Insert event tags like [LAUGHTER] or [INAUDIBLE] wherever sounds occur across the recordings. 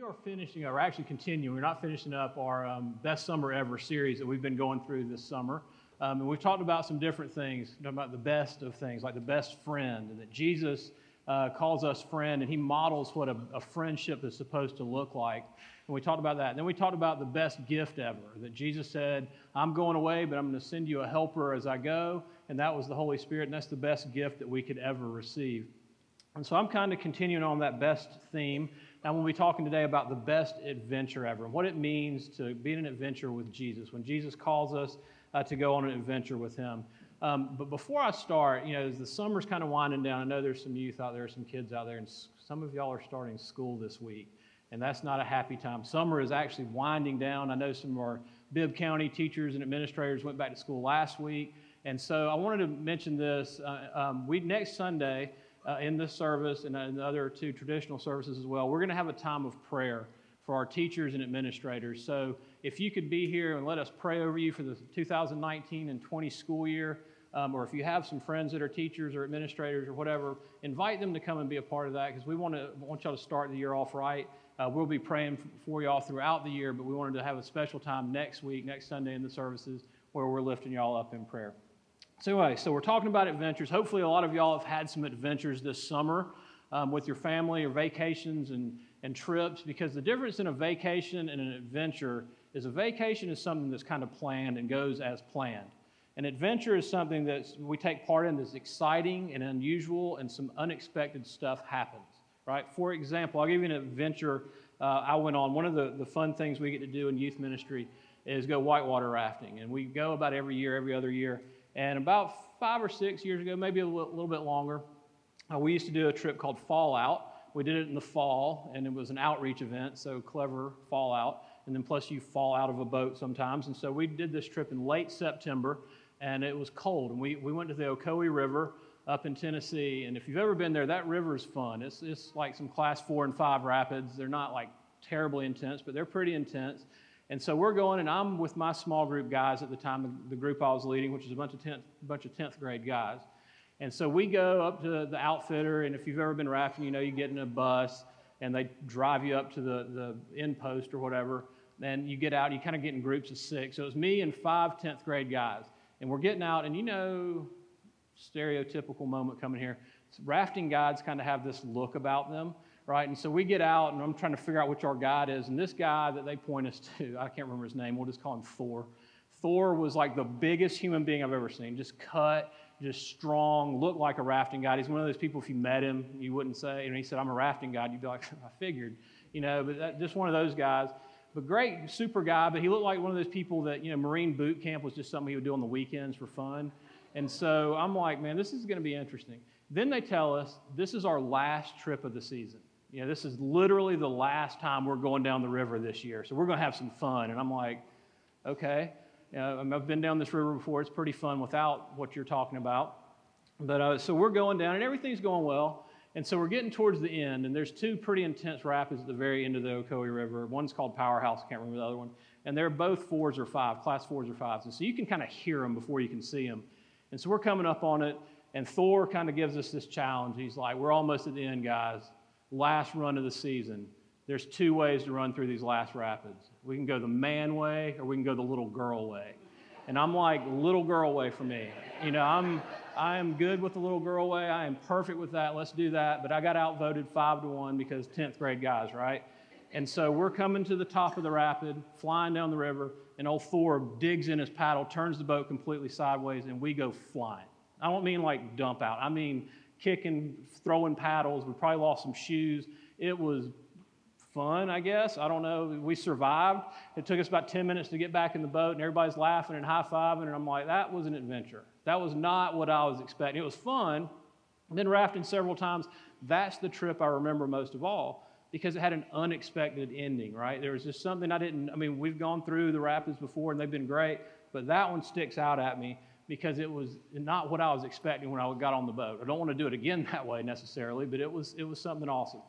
we are finishing, or actually continuing, we're not finishing up our um, Best Summer Ever series that we've been going through this summer. Um, and we've talked about some different things, talking about the best of things, like the best friend, and that Jesus uh, calls us friend, and he models what a, a, friendship is supposed to look like. And we talked about that. And then we talked about the best gift ever, that Jesus said, I'm going away, but I'm going to send you a helper as I go. And that was the Holy Spirit, and that's the best gift that we could ever receive. And so I'm kind of continuing on that best theme. And we'll be talking today about the best adventure ever, and what it means to be in an adventure with Jesus. When Jesus calls us uh, to go on an adventure with him. Um, but before I start, you know, as the summer's kind of winding down, I know there's some youth out there, some kids out there, and some of y'all are starting school this week. And that's not a happy time. Summer is actually winding down. I know some of our Bibb County teachers and administrators went back to school last week. And so I wanted to mention this. Uh, um, we next Sunday uh, in this service and in the other two traditional services as well, we're going to have a time of prayer for our teachers and administrators. So if you could be here and let us pray over you for the 2019 and 20 school year, um, or if you have some friends that are teachers or administrators or whatever, invite them to come and be a part of that because we want to want y'all to start the year off right. Uh, we'll be praying for y'all throughout the year, but we wanted to have a special time next week, next Sunday in the services, where we're lifting y'all up in prayer. So anyway, so we're talking about adventures. Hopefully, a lot of y'all have had some adventures this summer um, with your family or vacations and and trips because the difference in a vacation and an adventure is a vacation is something that's kind of planned and goes as planned. An adventure is something that we take part in that's exciting and unusual, and some unexpected stuff happens, right? For example, I'll give you an adventure uh, I went on. One of the, the fun things we get to do in youth ministry is go whitewater rafting. And we go about every year, every other year. And about five or six years ago, maybe a little, bit longer, uh, we used to do a trip called Fallout we did it in the fall, and it was an outreach event, so clever fallout. And then plus you fall out of a boat sometimes. And so we did this trip in late September, and it was cold. And we, we went to the Ocoee River up in Tennessee. And if you've ever been there, that river is fun. It's, it's like some class four and five rapids. They're not like terribly intense, but they're pretty intense. And so we're going, and I'm with my small group guys at the time, the group I was leading, which is a bunch of 10th, bunch of 10th grade guys. And so we go up to the outfitter, and if you've ever been rafting, you know you get in a bus and they drive you up to the, the end post or whatever. And you get out, you kind of get in groups of six. So it was me and five 10th grade guys. And we're getting out, and you know, stereotypical moment coming here. Rafting guides kind of have this look about them, right? And so we get out, and I'm trying to figure out which our guide is. And this guy that they point us [LAUGHS] to, I can't remember his name, we'll just call him Thor. Thor was like the biggest human being I've ever seen, just cut just strong, looked like a rafting guide. He's one of those people, if you met him, you wouldn't say, and he said, I'm a rafting guide. You'd be like, [LAUGHS] I figured, you know, but that, just one of those guys. But great, super guy, but he looked like one of those people that, you know, Marine boot camp was just something he would do on the weekends for fun. And so I'm like, man, this is going to be interesting. Then they tell us this is our last trip of the season. You know, this is literally the last time we're going down the river this year. So we're going to have some fun. And I'm like, okay. Uh, I've been down this river before. It's pretty fun without what you're talking about. But uh, so we're going down, and everything's going well. And so we're getting towards the end, and there's two pretty intense rapids at the very end of the Ocoee River. One's called Powerhouse, I can't remember the other one. And they're both fours or five, class fours or fives. And so you can kind of hear them before you can see them. And so we're coming up on it, and Thor kind of gives us this challenge. He's like, We're almost at the end, guys. Last run of the season there's two ways to run through these last rapids. We can go the man way or we can go the little girl way. And I'm like, little girl way for me. You know, I'm I am good with the little girl way. I am perfect with that. Let's do that. But I got outvoted five to one because 10th grade guys, right? And so we're coming to the top of the rapid, flying down the river, and old Thor digs in his paddle, turns the boat completely sideways, and we go flying. I don't mean like dump out. I mean kicking, throwing paddles. We probably lost some shoes. It was fun, I guess. I don't know. We survived. It took us about 10 minutes to get back in the boat, and everybody's laughing and high fiving. And I'm like, that was an adventure. That was not what I was expecting. It was fun. Been rafting several times. That's the trip I remember most of all because it had an unexpected ending, right? There was just something I didn't, I mean, we've gone through the rapids before and they've been great, but that one sticks out at me because it was not what I was expecting when I got on the boat. I don't want to do it again [LAUGHS] that way necessarily, but it was, it was something awesome.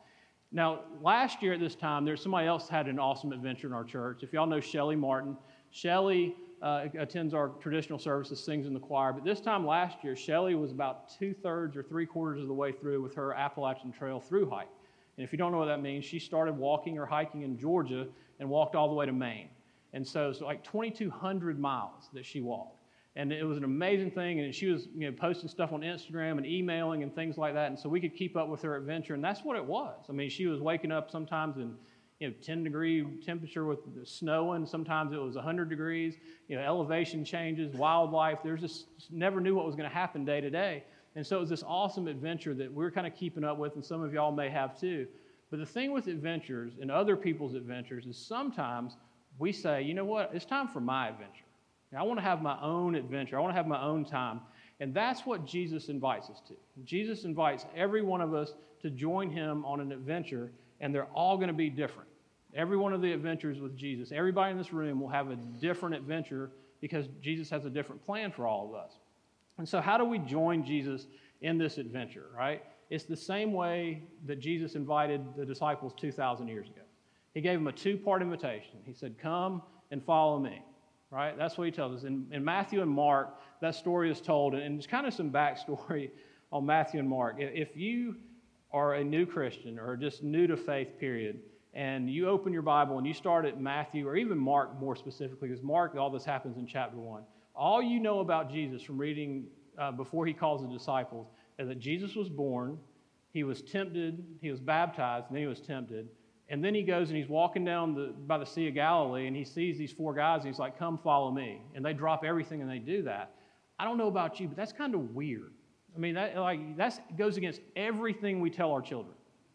Now, last year at this time, there's somebody else had an awesome adventure in our church. If y'all know Shelly Martin, Shelly uh, attends our traditional services, sings in the choir. But this time last year, Shelly was about two thirds or three quarters of the way through with her Appalachian Trail through hike. And if you don't know what that means, she started walking or hiking in Georgia and walked all the way to Maine. And so it's like 2,200 miles that she walked. And it was an amazing thing. And she was you know, posting stuff on Instagram and emailing and things like that. And so we could keep up with her adventure. And that's what it was. I mean, she was waking up sometimes in you know, 10 degree temperature with snowing. Sometimes it was 100 degrees. You know, elevation changes, wildlife. There's just never knew what was going to happen day to day. And so it was this awesome adventure that we're kind of keeping up with, and some of y'all may have too. But the thing with adventures and other people's adventures is sometimes we say, you know what, it's time for my adventure. I want to have my own adventure. I want to have my own time. And that's what Jesus invites us to. Jesus invites every one of us to join him on an adventure, and they're all going to be different. Every one of the adventures with Jesus, everybody in this room will have a different adventure because Jesus has a different plan for all of us. And so, how do we join Jesus in this adventure, right? It's the same way that Jesus invited the disciples 2,000 years ago. He gave them a two part invitation. He said, Come and follow me, right? That's what he tells us. In, in Matthew and Mark, that story is told, and it's kind of some backstory [LAUGHS] on Matthew and Mark. If you are a new Christian or just new to faith, period, and you open your Bible and you start at Matthew or even Mark more specifically, because Mark, all this happens in chapter 1 all you know about Jesus from reading uh, before he calls the disciples is that Jesus was born, he was tempted, he was baptized, and then he was tempted. And then he goes and he's walking down the, by the Sea of Galilee and he sees these four guys and he's like, Come follow me. And they drop everything and they do that. I don't know about you, but that's kind of weird. I mean, that like that goes against everything we tell our children.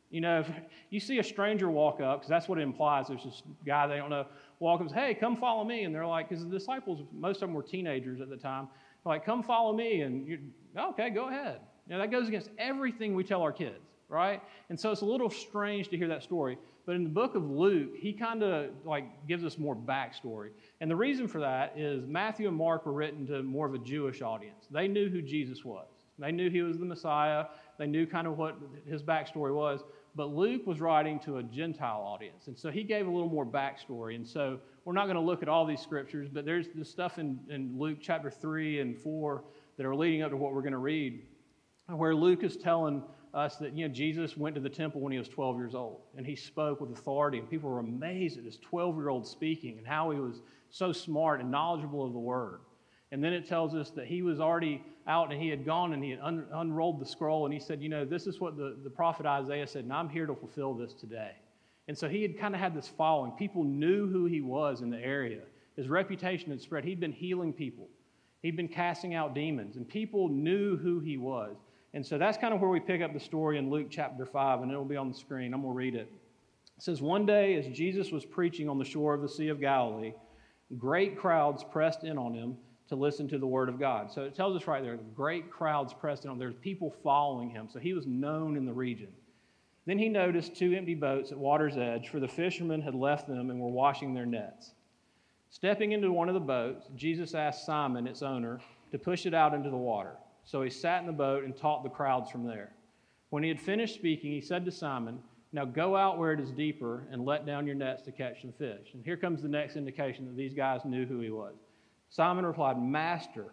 You know, if [LAUGHS] you see a stranger walk up, because that's what it implies. There's this guy they don't know walk hey, come follow me. And they're like, because the disciples, most of them were teenagers at the time, like, come follow me. And you, okay, go ahead. You know, that goes against everything we tell our kids, right? And so it's a little strange to hear that story. But in the book of Luke, he kind of like gives us more backstory. And the reason for that is Matthew and Mark were written to more of a Jewish audience. They knew who Jesus was. They knew he was the Messiah. They knew kind of what his backstory was. But Luke was writing to a Gentile audience. And so he gave a little more backstory. And so we're not going to look at all these scriptures, but there's the stuff in, in Luke chapter 3 and 4 that are leading up to what we're going to read, where Luke is telling us that you know Jesus went to the temple when he was 12 years old and he spoke with authority and people were amazed at this 12 year old speaking and how he was so smart and knowledgeable of the word and then it tells us that he was already out and he had gone and he had un- unrolled the scroll and he said, You know, this is what the, the prophet Isaiah said, and I'm here to fulfill this today. And so he had kind of had this following. People knew who he was in the area. His reputation had spread. He'd been healing people, he'd been casting out demons, and people knew who he was. And so that's kind of where we pick up the story in Luke chapter 5, and it'll be on the screen. I'm going to read it. It says, One day, as Jesus was preaching on the shore of the Sea of Galilee, great crowds pressed in on him to listen to the word of God. So it tells us right there, great crowds pressed in on. him. There's people following him. So he was known in the region. Then he noticed two empty boats at water's edge, for the fishermen had left them and were washing their nets. Stepping into one of the boats, Jesus asked Simon, its owner, to push it out into the water. So he sat in the boat and taught the crowds from there. When he had finished speaking, he said to Simon, Now go out where it is deeper and let down your nets to catch some fish. And here comes the next indication that these guys knew who he was. Simon replied, Master.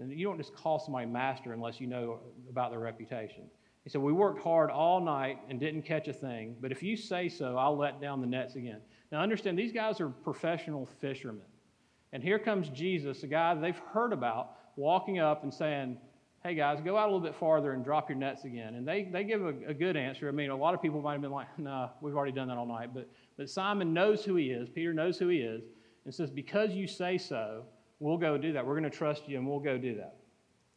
And you don't just call somebody master unless you know about their reputation. He said, We worked hard all night and didn't catch a thing, but if you say so, I'll let down the nets again. Now, understand, these guys are professional fishermen. And here comes Jesus, a guy they've heard about, walking up and saying, Hey guys, go out a little bit farther and drop your nets again. And they, they give a, a good answer. I mean, a lot of people might have been like, [LAUGHS] nah, we've already done that all night. But, but Simon knows who he is. Peter knows who he is and says, Because you say so, We'll go do that. We're going to trust you and we'll go do that.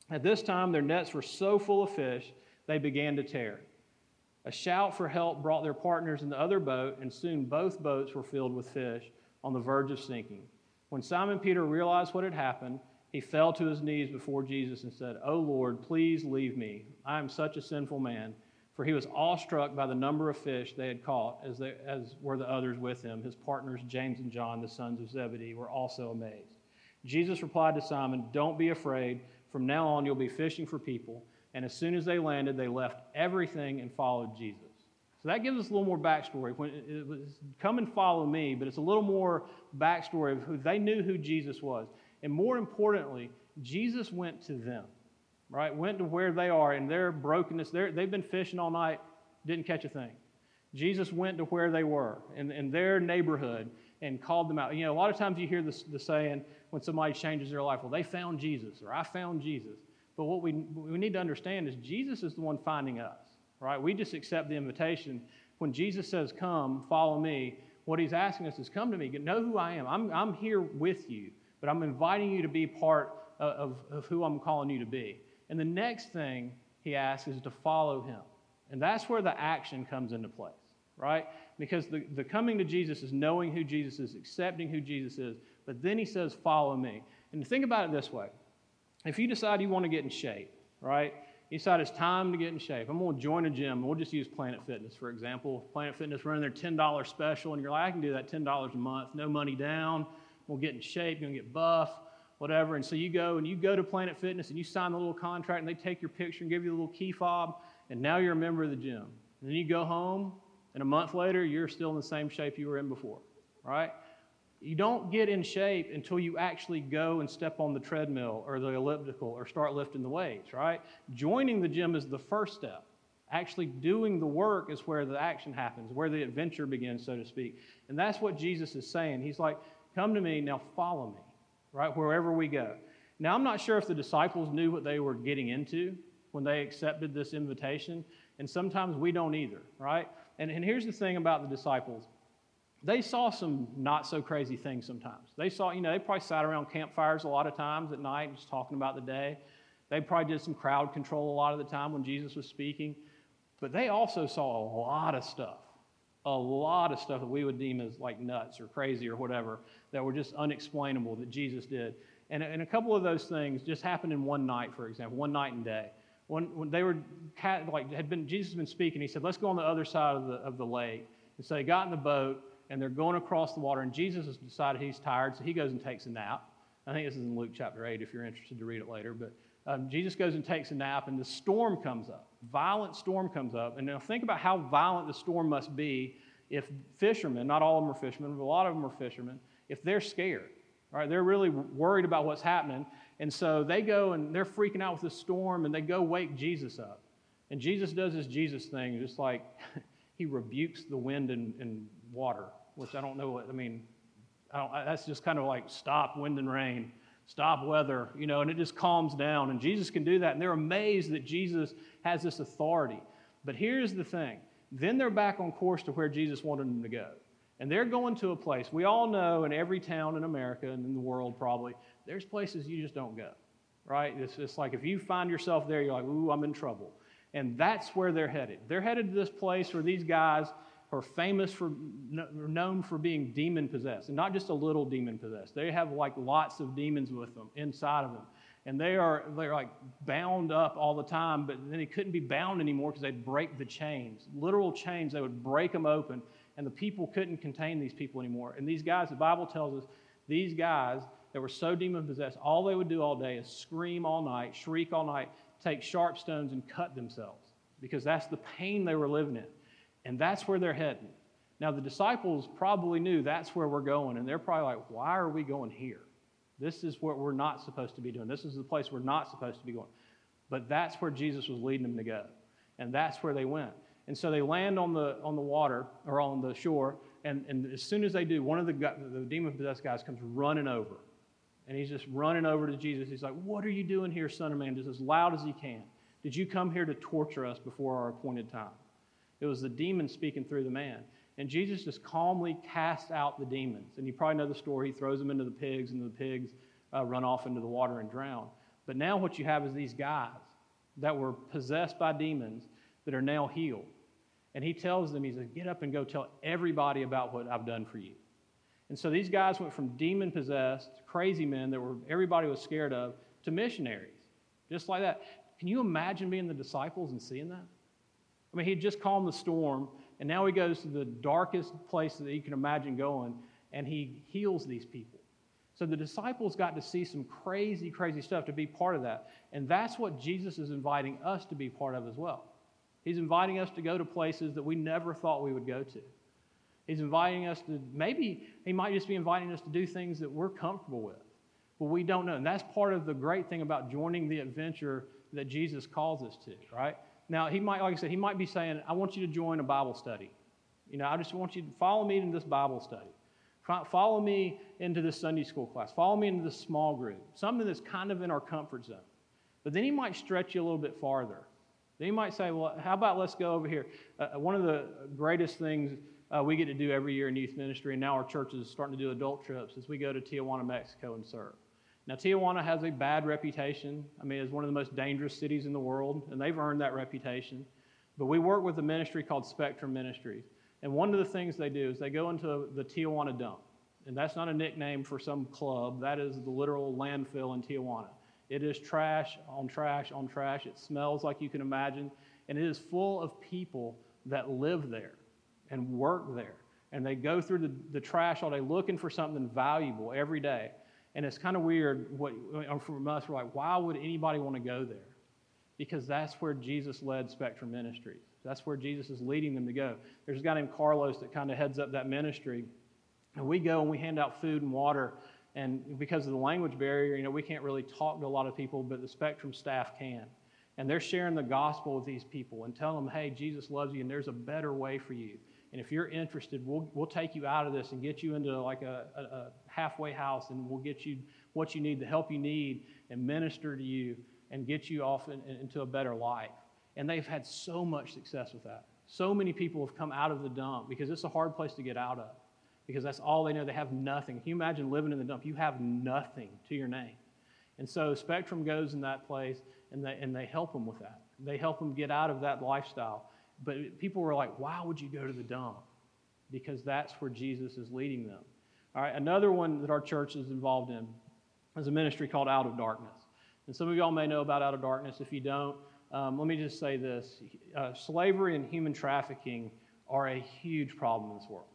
At this time, their nets were so full of fish, they began to tear. A shout for help brought their partners in the other boat, and soon both boats were filled with fish on the verge of sinking. When Simon Peter realized what had happened, he fell to his knees before Jesus and said, Oh Lord, please leave me. I am such a sinful man. For he was awestruck by the number of fish they had caught, as, they, as were the others with him. His partners, James and John, the sons of Zebedee, were also amazed. Jesus replied to Simon, Don't be afraid. From now on, you'll be fishing for people. And as soon as they landed, they left everything and followed Jesus. So that gives us a little more backstory. When it was come and follow me, but it's a little more backstory of who they knew who Jesus was. And more importantly, Jesus went to them, right? Went to where they are in their brokenness. they they've been fishing all night, didn't catch a thing. Jesus went to where they were in, in their neighborhood and called them out. You know, a lot of times you hear this, the saying when somebody changes their life, well, they found Jesus or I found Jesus. But what we, what we need to understand is Jesus is the one finding us, right? We just accept the invitation. When Jesus says, Come, follow me, what he's asking us is, Come to me, know who I am. I'm, I'm here with you, but I'm inviting you to be part of, of who I'm calling you to be. And the next thing he asks is to follow him. And that's where the action comes into place, right? Because the, the coming to Jesus is knowing who Jesus is, accepting who Jesus is, but then he says, Follow me. And think about it this way if you decide you want to get in shape, right? You decide it's time to get in shape. I'm going to join a gym. We'll just use Planet Fitness, for example. Planet Fitness running their $10 special, and you're like, I can do that $10 a month, no money down. We'll get in shape, you're to get buff, whatever. And so you go and you go to Planet Fitness and you sign the little contract, and they take your picture and give you the little key fob, and now you're a member of the gym. And then you go home, and a month later, you're still in the same shape you were in before, right? You don't get in shape until you actually go and step on the treadmill or the elliptical or start lifting the weights, right? Joining the gym is the first step. Actually, doing the work is where the action happens, where the adventure begins, so to speak. And that's what Jesus is saying. He's like, Come to me, now follow me, right? Wherever we go. Now, I'm not sure if the disciples knew what they were getting into when they accepted this invitation, and sometimes we don't either, right? And, and here's the thing about the disciples they saw some not so crazy things sometimes. They saw, you know, they probably sat around campfires a lot of times at night just talking about the day. They probably did some crowd control a lot of the time when Jesus was speaking. But they also saw a lot of stuff, a lot of stuff that we would deem as like nuts or crazy or whatever that were just unexplainable that Jesus did. And, and a couple of those things just happened in one night, for example, one night and day. When, when they were, like, had been, Jesus had been speaking, he said, let's go on the other side of the, of the lake. And so they got in the boat and they're going across the water, and Jesus has decided he's tired, so he goes and takes a nap. I think this is in Luke chapter 8 if you're interested to read it later. But um, Jesus goes and takes a nap, and the storm comes up. Violent storm comes up. And now think about how violent the storm must be if fishermen, not all of them are fishermen, but a lot of them are fishermen, if they're scared. Right? They're really worried about what's happening. And so they go and they're freaking out with the storm, and they go wake Jesus up. And Jesus does this Jesus thing, just like [LAUGHS] he rebukes the wind and, and water which I don't know what, I mean, I that's just kind of like stop wind and rain, stop weather, you know, and it just calms down. And Jesus can do that. And they're amazed that Jesus has this authority. But here's the thing then they're back on course to where Jesus wanted them to go. And they're going to a place, we all know in every town in America and in the world probably, there's places you just don't go, right? It's just like if you find yourself there, you're like, ooh, I'm in trouble. And that's where they're headed. They're headed to this place where these guys are famous for, known for being demon possessed, and not just a little demon possessed. They have like lots of demons with them inside of them, and they are they're like bound up all the time. But then they couldn't be bound anymore because they'd break the chains, literal chains. They would break them open, and the people couldn't contain these people anymore. And these guys, the Bible tells us, these guys that were so demon possessed, all they would do all day is scream all night, shriek all night, take sharp stones and cut themselves because that's the pain they were living in. And that's where they're heading. Now, the disciples probably knew that's where we're going, and they're probably like, why are we going here? This is what we're not supposed to be doing. This is the place we're not supposed to be going. But that's where Jesus was leading them to go. And that's where they went. And so they land on the, on the water or on the shore. And, and as soon as they do, one of the, the demon possessed guys comes running over. And he's just running over to Jesus. He's like, What are you doing here, Son of Man? Just as loud as he can. Did you come here to torture us before our appointed time? It was the demon speaking through the man. And Jesus just calmly casts out the demons. And you probably know the story. He throws them into the pigs, and the pigs uh, run off into the water and drown. But now what you have is these guys that were possessed by demons that are now healed. And he tells them, he says, Get up and go tell everybody about what I've done for you. And so these guys went from demon possessed, crazy men that were everybody was scared of, to missionaries. Just like that. Can you imagine being the disciples and seeing that? Mean, he just calmed the storm, and now he goes to the darkest place that you can imagine going, and he heals these people. So the disciples got to see some crazy, crazy stuff to be part of that. And that's what Jesus is inviting us to be part of as well. He's inviting us to go to places that we never thought we would go to. He's inviting us to, maybe he might just be inviting us to do things that we're comfortable with, but we don't know. And that's part of the great thing about joining the adventure that Jesus calls us to, right? Now, he might, like I said, he might be saying, I want you to join a Bible study. You know, I just want you to follow me in this Bible study. Follow me into this Sunday school class. Follow me into this small group, something that's kind of in our comfort zone. But then he might stretch you a little bit farther. Then he might say, well, how about let's go over here? Uh, one of the greatest things uh, we get to do every year in youth ministry, and now our church is starting to do adult trips, is we go to Tijuana, Mexico and serve. Now, Tijuana has a bad reputation. I mean, it's one of the most dangerous cities in the world, and they've earned that reputation. But we work with a ministry called Spectrum Ministries. And one of the things they do is they go into the Tijuana dump. And that's not a nickname for some club, that is the literal landfill in Tijuana. It is trash on trash on trash. It smells like you can imagine. And it is full of people that live there and work there. And they go through the, the trash all day looking for something valuable every day. And it's kind of weird what, from us, we're like, why would anybody want to go there? Because that's where Jesus led Spectrum Ministries. That's where Jesus is leading them to go. There's a guy named Carlos that kind of heads up that ministry. And we go and we hand out food and water. And because of the language barrier, you know, we can't really talk to a lot of people, but the Spectrum staff can. And they're sharing the gospel with these people and tell them, hey, Jesus loves you and there's a better way for you. And if you're interested, we'll, we'll take you out of this and get you into like a, a, a halfway house and we'll get you what you need, the help you need, and minister to you and get you off in, in, into a better life. And they've had so much success with that. So many people have come out of the dump because it's a hard place to get out of because that's all they know. They have nothing. Can you imagine living in the dump? You have nothing to your name. And so Spectrum goes in that place and they, and they help them with that. They help them get out of that lifestyle. But people were like, why would you go to the dump? Because that's where Jesus is leading them. All right, another one that our church is involved in is a ministry called Out of Darkness. And some of y'all may know about Out of Darkness. If you don't, um, let me just say this uh, slavery and human trafficking are a huge problem in this world.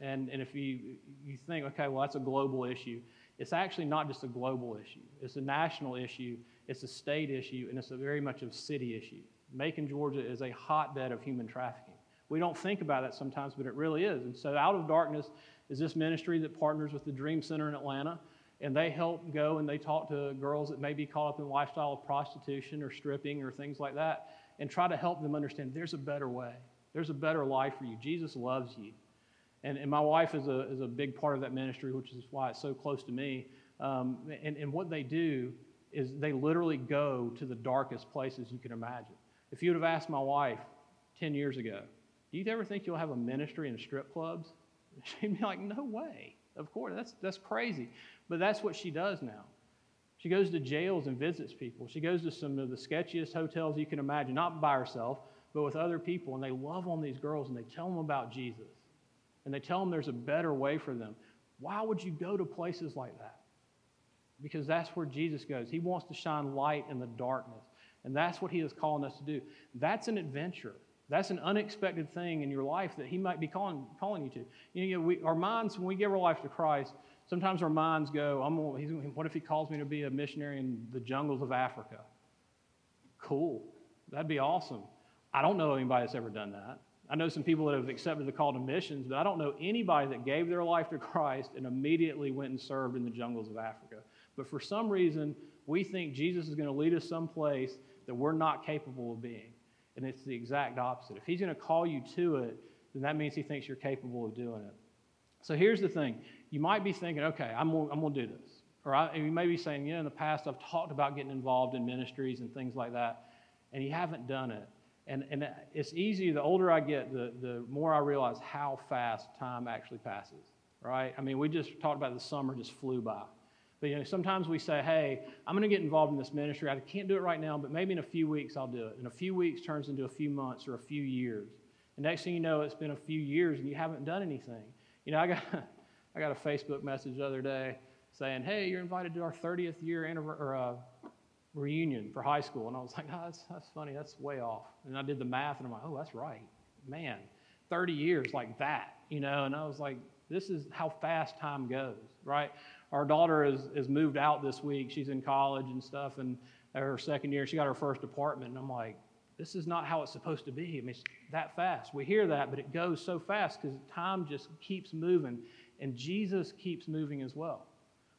And, and if you, you think, okay, well, that's a global issue, it's actually not just a global issue, it's a national issue, it's a state issue, and it's a very much a city issue. Macon, Georgia is a hotbed of human trafficking. We don't think about that sometimes, but it really is. And so, Out of Darkness is this ministry that partners with the Dream Center in Atlanta and they help go and they talk to girls that may be caught up in lifestyle of prostitution or stripping or things like that and try to help them understand there's a better way. There's a better life for you. Jesus loves you. And, and my wife is a, is a big part of that ministry which is why it's so close to me. Um, and, and what they do is they literally go to the darkest places you can imagine if you would have asked my wife 10 years ago do you ever think you'll have a ministry in strip clubs [LAUGHS] she'd be like no way of course that's, that's crazy but that's what she does now. She goes to jails and visits people. She goes to some of the sketchiest hotels you can imagine, not by herself, but with other people. And they love on these girls and they tell them about Jesus. And they tell them there's a better way for them. Why would you go to places like that? Because that's where Jesus goes. He wants to shine light in the darkness. And that's what he is calling us to do. That's an adventure. That's an unexpected thing in your life that he might be calling, calling you to. You know, we, our minds, when we give our life to Christ, Sometimes our minds go, I'm, what if he calls me to be a missionary in the jungles of Africa? Cool. That'd be awesome. I don't know anybody that's ever done that. I know some people that have accepted the call to missions, but I don't know anybody that gave their life to Christ and immediately went and served in the jungles of Africa. But for some reason, we think Jesus is going to lead us someplace that we're not capable of being. And it's the exact opposite. If he's going to call you to it, then that means he thinks you're capable of doing it. So here's the thing you might be thinking, okay, I'm I'm going to do this. Or I, you may be saying, you know, in the past I've talked about getting involved in ministries and things like that, and you haven't done it. And, and it's easy, the older I get, the, the more I realize how fast time actually passes, right? I mean, we just talked about the summer just flew by. But you know, sometimes we say, hey, I'm going to get involved in this ministry. I can't do it right now, but maybe in a few weeks I'll do it. And a few weeks turns into a few months or a few years. And next thing you know, it's been a few years and you haven't done anything. You know, I got, [LAUGHS] I got a Facebook message the other day saying, hey, you're invited to our 30th year or, uh, reunion for high school. And I was like, oh, that's, that's funny. That's way off. And I did the math and I'm like, oh, that's right. Man, 30 years like that, you know? And I was like, this is how fast time goes, right? Our daughter is, is moved out this week. She's in college and stuff, and her second year, she got her first apartment. And I'm like, this is not how it's supposed to be. I mean, it's that fast. We hear that, but it goes so fast because time just keeps moving. And Jesus keeps moving as well.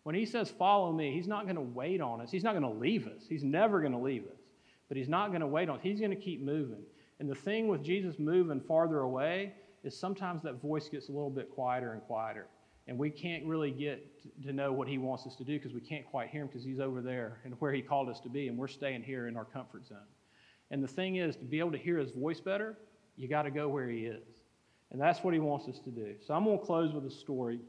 When he says, Follow me, he's not going to wait on us. He's not going to leave us. He's never going to leave us. But he's not going to wait on us. He's going to keep moving. And the thing with Jesus moving farther away is sometimes that voice gets a little bit quieter and quieter. And we can't really get to know what he wants us to do because we can't quite hear him because he's over there and where he called us to be, and we're staying here in our comfort zone. And the thing is, to be able to hear his voice better, you got to go where he is. And that's what he wants us to do. So I'm going to close with a story,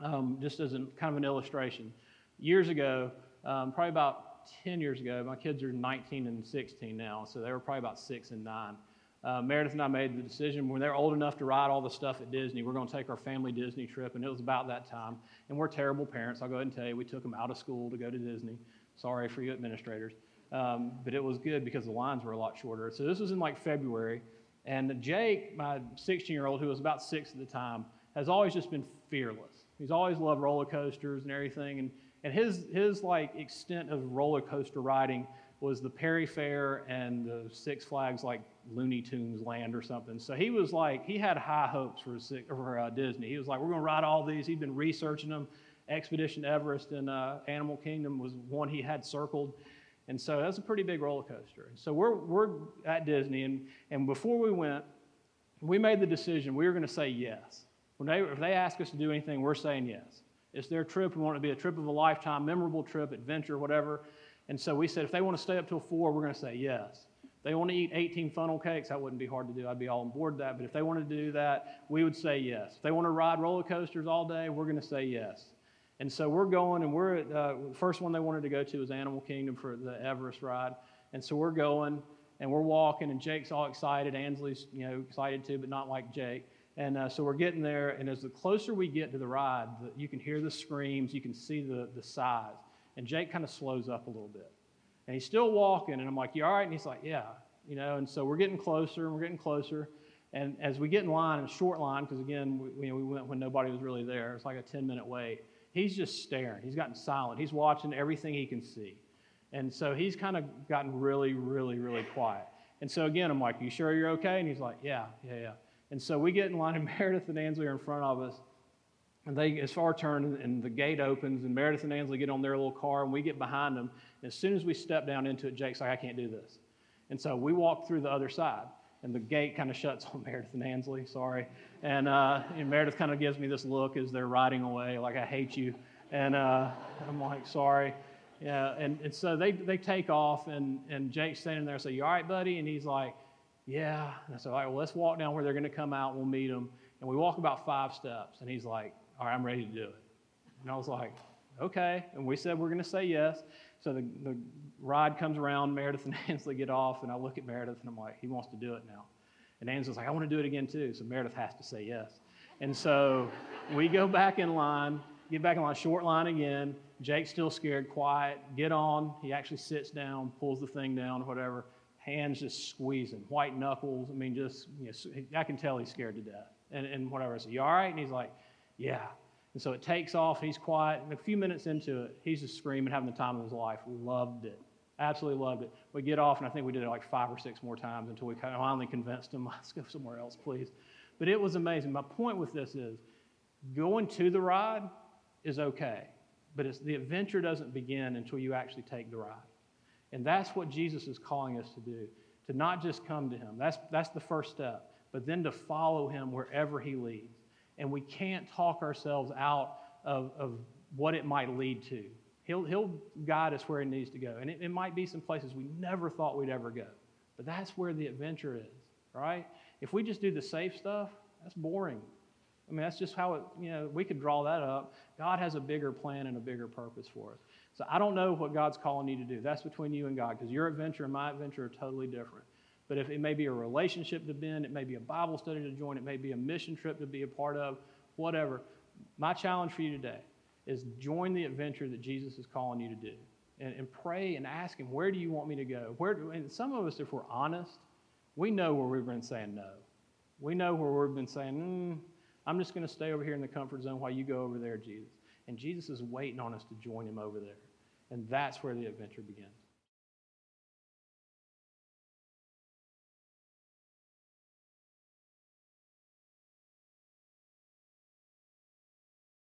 um, just as a, kind of an illustration. Years ago, um, probably about 10 years ago, my kids are 19 and 16 now, so they were probably about six and nine. Uh, Meredith and I made the decision when they're old enough to ride all the stuff at Disney, we're going to take our family Disney trip, and it was about that time. And we're terrible parents. I'll go ahead and tell you, we took them out of school to go to Disney. Sorry for you administrators. Um, but it was good because the lines were a lot shorter. So this was in like February. And Jake, my 16 year old, who was about six at the time, has always just been fearless. He's always loved roller coasters and everything. And, and his, his like extent of roller coaster riding was the Perry Fair and the Six Flags like Looney Tunes Land or something. So he was like, he had high hopes for, for uh, Disney. He was like, we're going to ride all these. He'd been researching them. Expedition Everest and uh, Animal Kingdom was one he had circled. And so that's a pretty big roller coaster. So we're, we're at Disney, and, and before we went, we made the decision we were going to say yes. When they, if they ask us to do anything, we're saying yes. It's their trip. We want it to be a trip of a lifetime, memorable trip, adventure, whatever. And so we said if they want to stay up till four, we're going to say yes. If they want to eat 18 funnel cakes, that wouldn't be hard to do. I'd be all on board that. But if they wanted to do that, we would say yes. If they want to ride roller coasters all day, we're going to say yes. And so we're going, and we're at, uh, the first one they wanted to go to was Animal Kingdom for the Everest ride. And so we're going, and we're walking, and Jake's all excited. Ansley's, you know, excited too, but not like Jake. And uh, so we're getting there, and as the closer we get to the ride, the, you can hear the screams, you can see the, the size. And Jake kind of slows up a little bit. And he's still walking, and I'm like, You all right? And he's like, Yeah. You know, and so we're getting closer, and we're getting closer. And as we get in line, in a short line, because again, we, we went when nobody was really there, it's like a 10 minute wait he's just staring. He's gotten silent. He's watching everything he can see. And so he's kind of gotten really, really, really quiet. And so again, I'm like, You sure you're okay? And he's like, Yeah, yeah, yeah. And so we get in line, and [LAUGHS] Meredith and Ansley are in front of us. And they, it's our turn, and the gate opens, and Meredith and Ansley get on their little car, and we get behind them. And as soon as we step down into it, Jake's like, I can't do this. And so we walk through the other side and the gate kind of shuts [LAUGHS] on Meredith and Ansley, sorry. And, uh, and Meredith kind of gives me this look as they're riding away, like, I hate you. And uh, I'm like, sorry. Yeah, and, and so they, they take off, and, and Jake's standing there say, You all right, buddy? And he's like, Yeah. And I said, All right, well, let's walk down where they're going to come out. We'll meet them. And we walk about five steps, and he's like, All right, I'm ready to do it. And I was like, Okay. And we said we're going to say yes. So the, the ride comes around, Meredith and [LAUGHS] Ansley get off, and I look at Meredith and I'm like, he wants to do it now. And Ansley's like, I want to do it again too. So Meredith has to say yes. And so we go back in line, get back in line, short line again. Jake's still scared, quiet, get on. He actually sits down, pulls the thing down, whatever. Hands just squeezing, white knuckles. I mean, just, you know, I can tell he's scared to death. And, and whatever. I said, You all right? And he's like, Yeah. And so it takes off. He's quiet. And a few minutes into it, he's just screaming, having the time of his life. Loved it. Absolutely loved it. We get off, and I think we did it like five or six more times until we finally convinced him, [LAUGHS] let's go somewhere else, please. But it was amazing. My point with this is going to the ride is okay, but the adventure doesn't begin until you actually take the ride. And that's what Jesus is calling us to do to not just come to him. That's, that's the first step, but then to follow him wherever he leads and we can't talk ourselves out of, of what it might lead to. He'll, he'll guide us where it needs to go. And it, it might be some places we never thought we'd ever go. But that's where the adventure is, right? If we just do the safe stuff, that's boring. I mean, that's just how it, you know, we could draw that up. God has a bigger plan and a bigger purpose for us. So I don't know what God's calling you to do. That's between you and God because your adventure and my adventure are totally different. But if it may be a relationship to bend, it may be a Bible study to join, it may be a mission trip to be a part of, whatever. My challenge for you today is join the adventure that Jesus is calling you to do. And, and pray and ask Him, where do you want me to go? Where do, and some of us, if we're honest, we know where we've been saying no. We know where we've been saying, mm, I'm just going to stay over here in the comfort zone while you go over there, Jesus. And Jesus is waiting on us to join Him over there. And that's where the adventure begins.